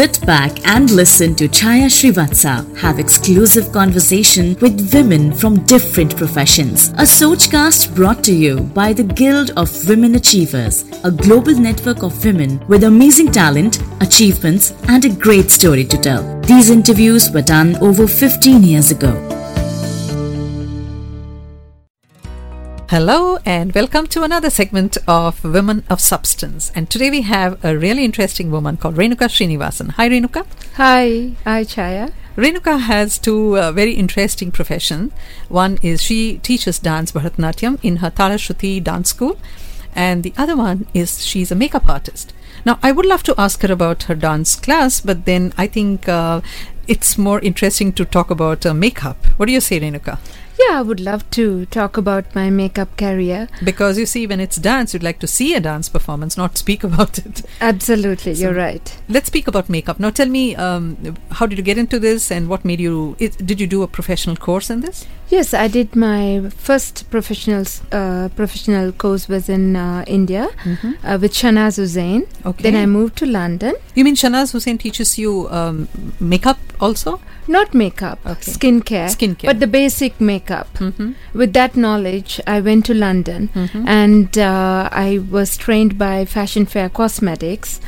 Sit back and listen to Chaya Srivatsa have exclusive conversation with women from different professions. A Sochcast brought to you by the Guild of Women Achievers, a global network of women with amazing talent, achievements, and a great story to tell. These interviews were done over 15 years ago. Hello and welcome to another segment of Women of Substance. And today we have a really interesting woman called Renuka Srinivasan. Hi Renuka. Hi, hi Chaya. Renuka has two uh, very interesting professions. One is she teaches dance Bharatanatyam in her Tara Shruti dance school, and the other one is she's a makeup artist. Now, I would love to ask her about her dance class, but then I think uh, it's more interesting to talk about uh, makeup. What do you say, Renuka? Yeah, I would love to talk about my makeup career. Because you see, when it's dance, you'd like to see a dance performance, not speak about it. Absolutely, so you're right. Let's speak about makeup. Now, tell me, um, how did you get into this and what made you. It, did you do a professional course in this? Yes, I did my first professional uh, professional course was in uh, India mm-hmm. uh, with Shahnaz Husain. Okay. Then I moved to London. You mean Shahnaz Husain teaches you um, makeup also? Not makeup, okay. skincare. Skincare. But the basic makeup. Mm-hmm. With that knowledge, I went to London mm-hmm. and uh, I was trained by Fashion Fair Cosmetics,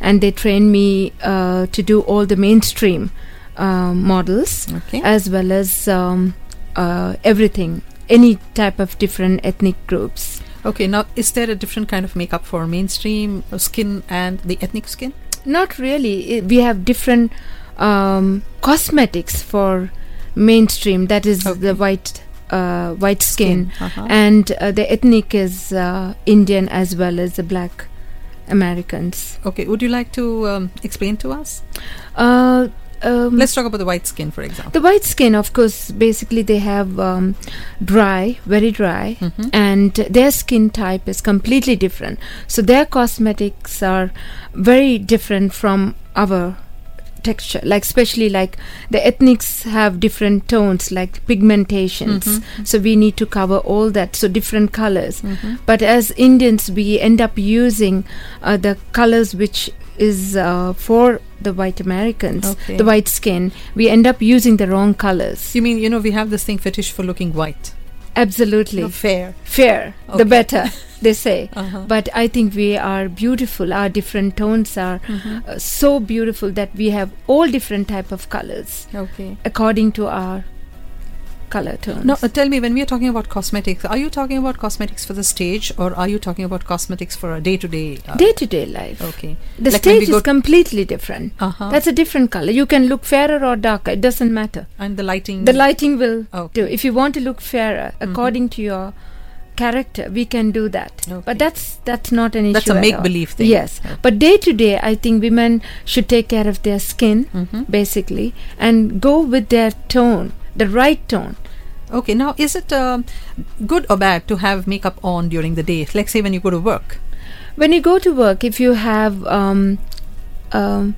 and they trained me uh, to do all the mainstream uh, models okay. as well as um, uh, everything, any type of different ethnic groups. Okay, now is there a different kind of makeup for mainstream skin and the ethnic skin? Not really. We have different um, cosmetics for mainstream. That is okay. the white uh, white skin, skin. Uh-huh. and uh, the ethnic is uh, Indian as well as the black Americans. Okay, would you like to um, explain to us? Uh, um, Let's talk about the white skin, for example. The white skin, of course, basically they have um, dry, very dry, mm-hmm. and their skin type is completely different. So their cosmetics are very different from our texture like especially like the ethnics have different tones like pigmentations mm-hmm. so we need to cover all that so different colors mm-hmm. but as indians we end up using uh, the colors which is uh, for the white Americans, okay. the white skin, we end up using the wrong colors. You mean, you know, we have this thing fetish for looking white? Absolutely. No, fair. Fair. Okay. The better, they say. Uh-huh. But I think we are beautiful. Our different tones are mm-hmm. uh, so beautiful that we have all different type of colors. Okay. According to our color tones. No, uh, tell me, when we are talking about cosmetics, are you talking about cosmetics for the stage or are you talking about cosmetics for a day to day? Day to day life. Okay. The like stage is completely different. Uh-huh. That's a different color. You can look fairer or darker, it doesn't matter. And the lighting? The lighting will okay. do. If you want to look fairer, mm-hmm. according to your character we can do that okay. but that's that's not an issue that's a make believe thing yes okay. but day to day i think women should take care of their skin mm-hmm. basically and go with their tone the right tone Okay, now is it uh, good or bad to have makeup on during the day? Like, say, when you go to work? When you go to work, if you have um, um,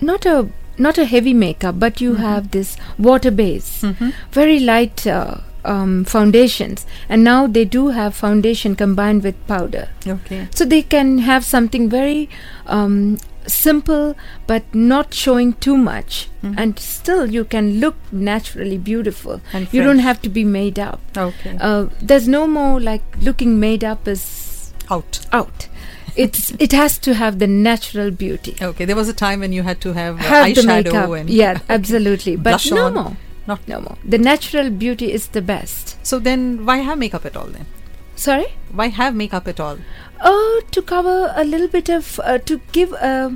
not a not a heavy makeup, but you mm-hmm. have this water base, mm-hmm. very light uh, um, foundations, and now they do have foundation combined with powder. Okay, so they can have something very um, simple but not showing too much. Mm-hmm. and still you can look naturally beautiful. And you don't have to be made up. Okay. Uh, there's no more like looking made up is out. out. It's it has to have the natural beauty. Okay there was a time when you had to have, uh, have eyeshadow and yeah absolutely. But Blush no on. more. Not no more. The natural beauty is the best. So then why have makeup at all then? Sorry? Why have makeup at all Oh, to cover a little bit of uh, to give uh,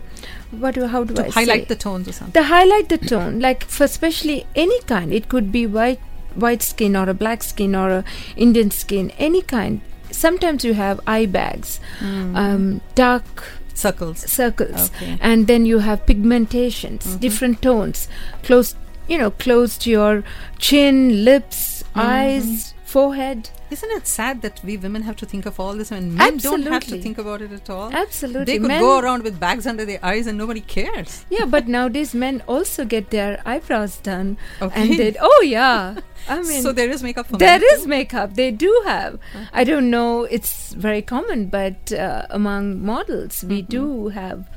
what do how do to I highlight say? the tones or something. To highlight the tone, like for especially any kind. It could be white white skin or a black skin or a Indian skin, any kind. Sometimes you have eye bags, mm. um, dark circles, circles, okay. and then you have pigmentations, mm-hmm. different tones, close you know close to your chin, lips, mm-hmm. eyes, forehead isn't it sad that we women have to think of all this and men Absolutely. don't have to think about it at all? Absolutely. They could men go around with bags under their eyes and nobody cares. Yeah, but nowadays men also get their eyebrows done. Okay. And they, oh yeah. I mean, so there is makeup for There is makeup. They do have. I don't know. It's very common, but uh, among models, we mm-hmm. do have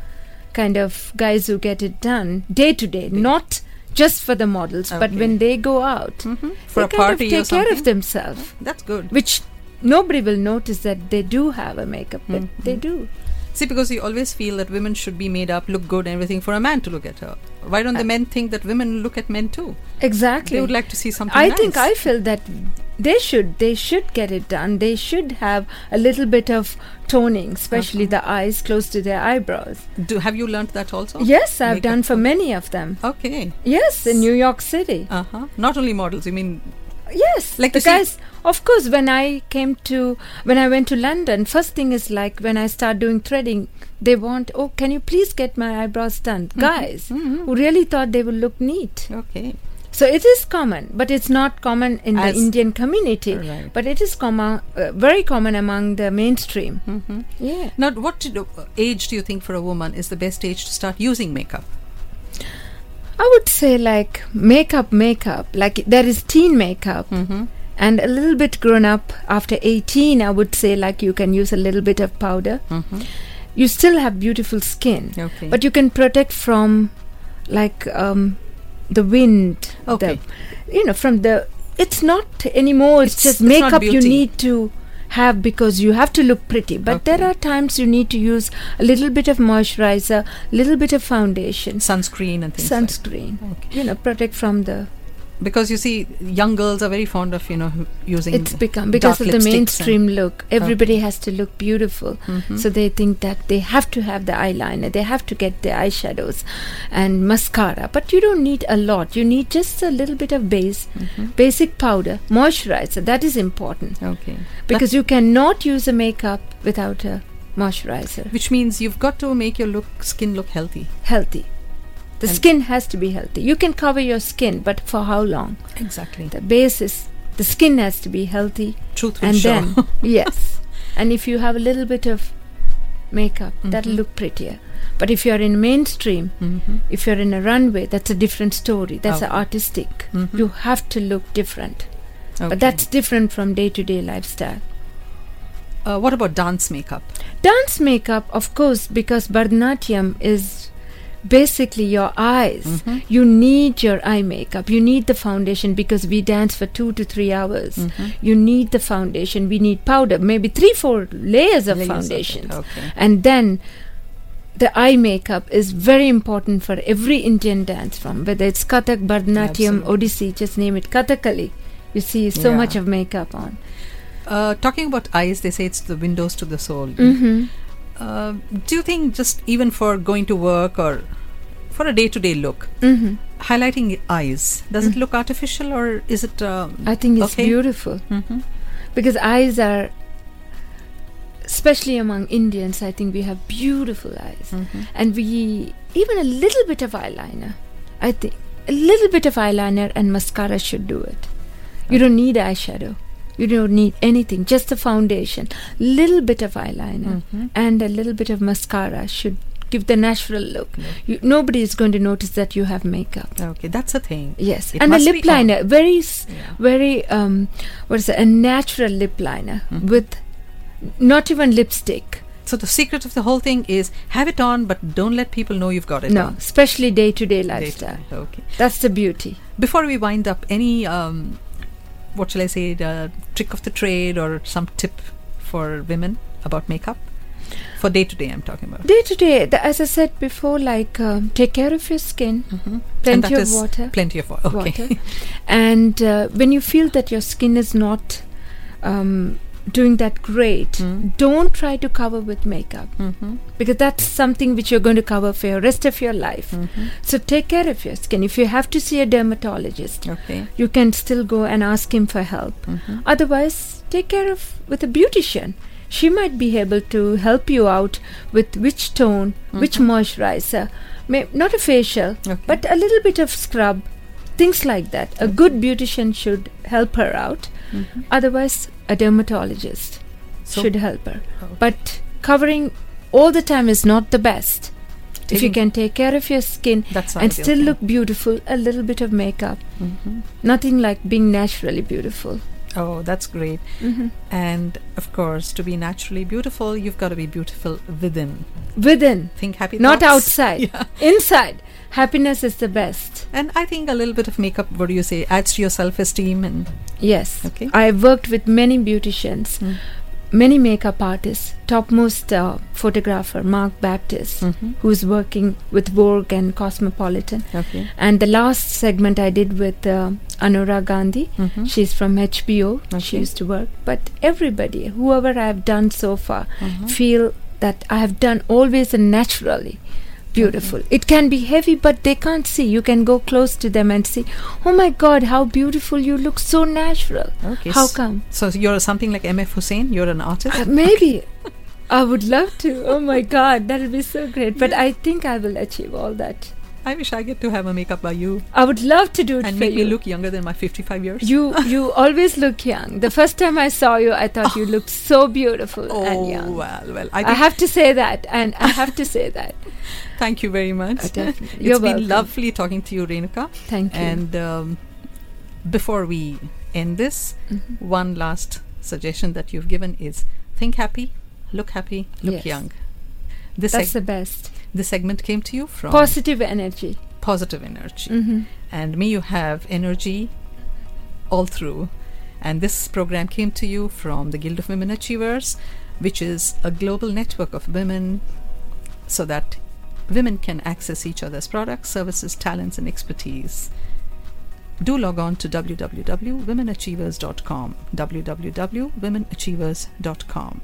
kind of guys who get it done day to day, not just for the models, but when they go out, hmm For they a kind party of take care of themselves, That's good. which nobody will notice that they do have a makeup, but Mhm. they do. See, because you always feel that women should be made up, look good, and everything for a man to look at her. Why don't the Uh, men think that women look at men too? Exactly. They would like to see something. I nice. think I feel that they should they should get it done. They should have a little bit of toning, especially the eyes close to their eyebrows. Do have you learnt that also? yes, I've done for many of them. Okay. Yes, in New York City. Uh huh. Not only models. You mean Yes, Like the guys. Of course, when I came to when I went to London, first thing is like when I start doing threading, they want, oh, can you please get my eyebrows done, guys Mhm. who really thought they would look neat. okay? So it is common, but it's not common in As- the Indian community. Right. But it is common, uh, very common among the mainstream. hmm Yeah. Now, what do you- age do you think for a woman is the best age to start using makeup? I would say like makeup, makeup. Like there is teen makeup Mm-hmm. And a little bit grown up after 18. I would say like you can use a little bit of powder. Mm-hmm. You still have beautiful skin, Okay. but you can protect from like um, the wind. Okay. The, you know, from the. It's not anymore. It's, It's- just it's makeup you need to have because you have to look pretty. But Okay. there are times you need to use a little bit of moisturizer, little bit of foundation, sunscreen and things. like sunscreen. Okay. You know, protect from the. Because you see, young girls are very fond of you know using. It's become because of the mainstream look. Everybody has to look beautiful. Mhm. So they think that they have to have the eyeliner, they have to get the eyeshadows and mascara. But you don't need a lot. You need just a little bit of base, Mhm. basic powder, moisturizer. That is important Okay. because you cannot use a makeup without a moisturizer. Which means you've got to make your look skin look healthy. Healthy. The And- skin has to be healthy. You can cover your skin, but for how long? Exactly. The base is the skin has to be healthy Truth will and show. then yes and if you have a little bit of makeup that'll Mhm. look prettier but if you're in mainstream Mhm. if you're in a runway that's a different story that's Okay. artistic Mhm. you have to look different Okay. but that's different from day to day lifestyle Uh, what about dance makeup? dance makeup of course because bharatanatyam is basically your eyes Mhm. you need your eye makeup you need the foundation because we dance for 2 to 3 hours Mhm. you need the foundation we need powder maybe 3 4 layers of Layers of foundation Okay. and then the eye makeup is very important for every indian dance form whether it's kathak bharatanatyam odissi just name it kathakali you see so Yeah. much of makeup on Uh, talking about eyes, they say it's the windows to the soul. mm-hmm. Uh, do you think just even for going to work or for a day-to-day look, Mm-hmm. highlighting eyes, does it Mm. look artificial or is it? Um, i think it's Okay. beautiful mhm. because eyes are especially among indians i think we have beautiful eyes Mhm. and we even a little bit of eyeliner i think a little bit of eyeliner and mascara should do it you don't need eyeshadow you don't need anything just the foundation little bit of eyeliner Mhm. and a little bit of mascara should give the natural look Yeah. you, nobody is going to notice that you have makeup Okay, that's a thing. yes It and a lip be on. liner very s- Yeah. very um what is it a natural lip liner Mhm. with not even lipstick So the secret of the whole thing is have it on, but don't let people know you've got it no on. especially day to day lifestyle day. Okay. that's the beauty Before we wind up, any um, what shall I say, the trick of the trade or some tip for women about makeup for day to day? I'm talking about. day to day as i said before like um, take care of your skin Mhm. Plenty of water Plenty of water. Okay. water and uh, when you feel that your skin is not um, doing that great Mm. don't try to cover with makeup Mhm. because that's something which you're going to cover for your rest of your life Mhm. so take care of your skin if you have to see a dermatologist Okay. you can still go and ask him for help Mhm. otherwise take care of with a beautician she might be able to help you out with which tone which Mhm. moisturizer may, not a facial Okay. but a little bit of scrub things like that a good beautician should help her out Mhm. otherwise a dermatologist So- should help her Okay. but covering all the time is not the best if you can take care of your skin and still thing. look beautiful a little bit of makeup Mhm. nothing like being naturally beautiful Oh, that's great. mm-hmm. And of course, to be naturally beautiful, you've got to be beautiful within. within, Think happy not thoughts. outside. Yeah. Inside, happiness is the best. And I think a little bit of makeup, what do you say, adds to your self esteem and Yes. Okay. I've worked with many beauticians, Mm. Many makeup artists, topmost uh, photographer Mark Baptist, Mhm. who's working with Vogue and Cosmopolitan. Okay. And the last segment I did with uh, Anura Gandhi. Mhm. She's from HBO. She used to work. But everybody, whoever I've done so far, Mhm. feel that I have done always and naturally beautiful. It can be heavy, but they can't see. You can go close to them and see, oh my God, how beautiful you look, so natural. Okay. How come? So you're something like MF Husain? You're an artist? Uh, maybe. I would love to. Oh my God, that would be so great. But I think I will achieve all that. I wish I get to have a makeup by you I would love to do it and make you. me look younger than my 55 years. you you always look young. The first time I saw you, I thought you looked so beautiful oh, and young. well, well. I, I, have to say that, and I have to say that. thank you very much. Uh, definitely. It's You're been welcome. lovely talking to you, Renuka. Thank you. And um, before we end this, Mhm. one last suggestion that you've given is think happy, look happy, look Yes. young. This, That's the best. This segment came to you from Positive energy. Positive Energy. hmm And me, you have energy all through. And this program came to you from the Guild of Women Achievers, which is a global network of women so that women can access each other's products, services, talents, and expertise. Do log on to www.womenachievers.com. www.womenachievers.com.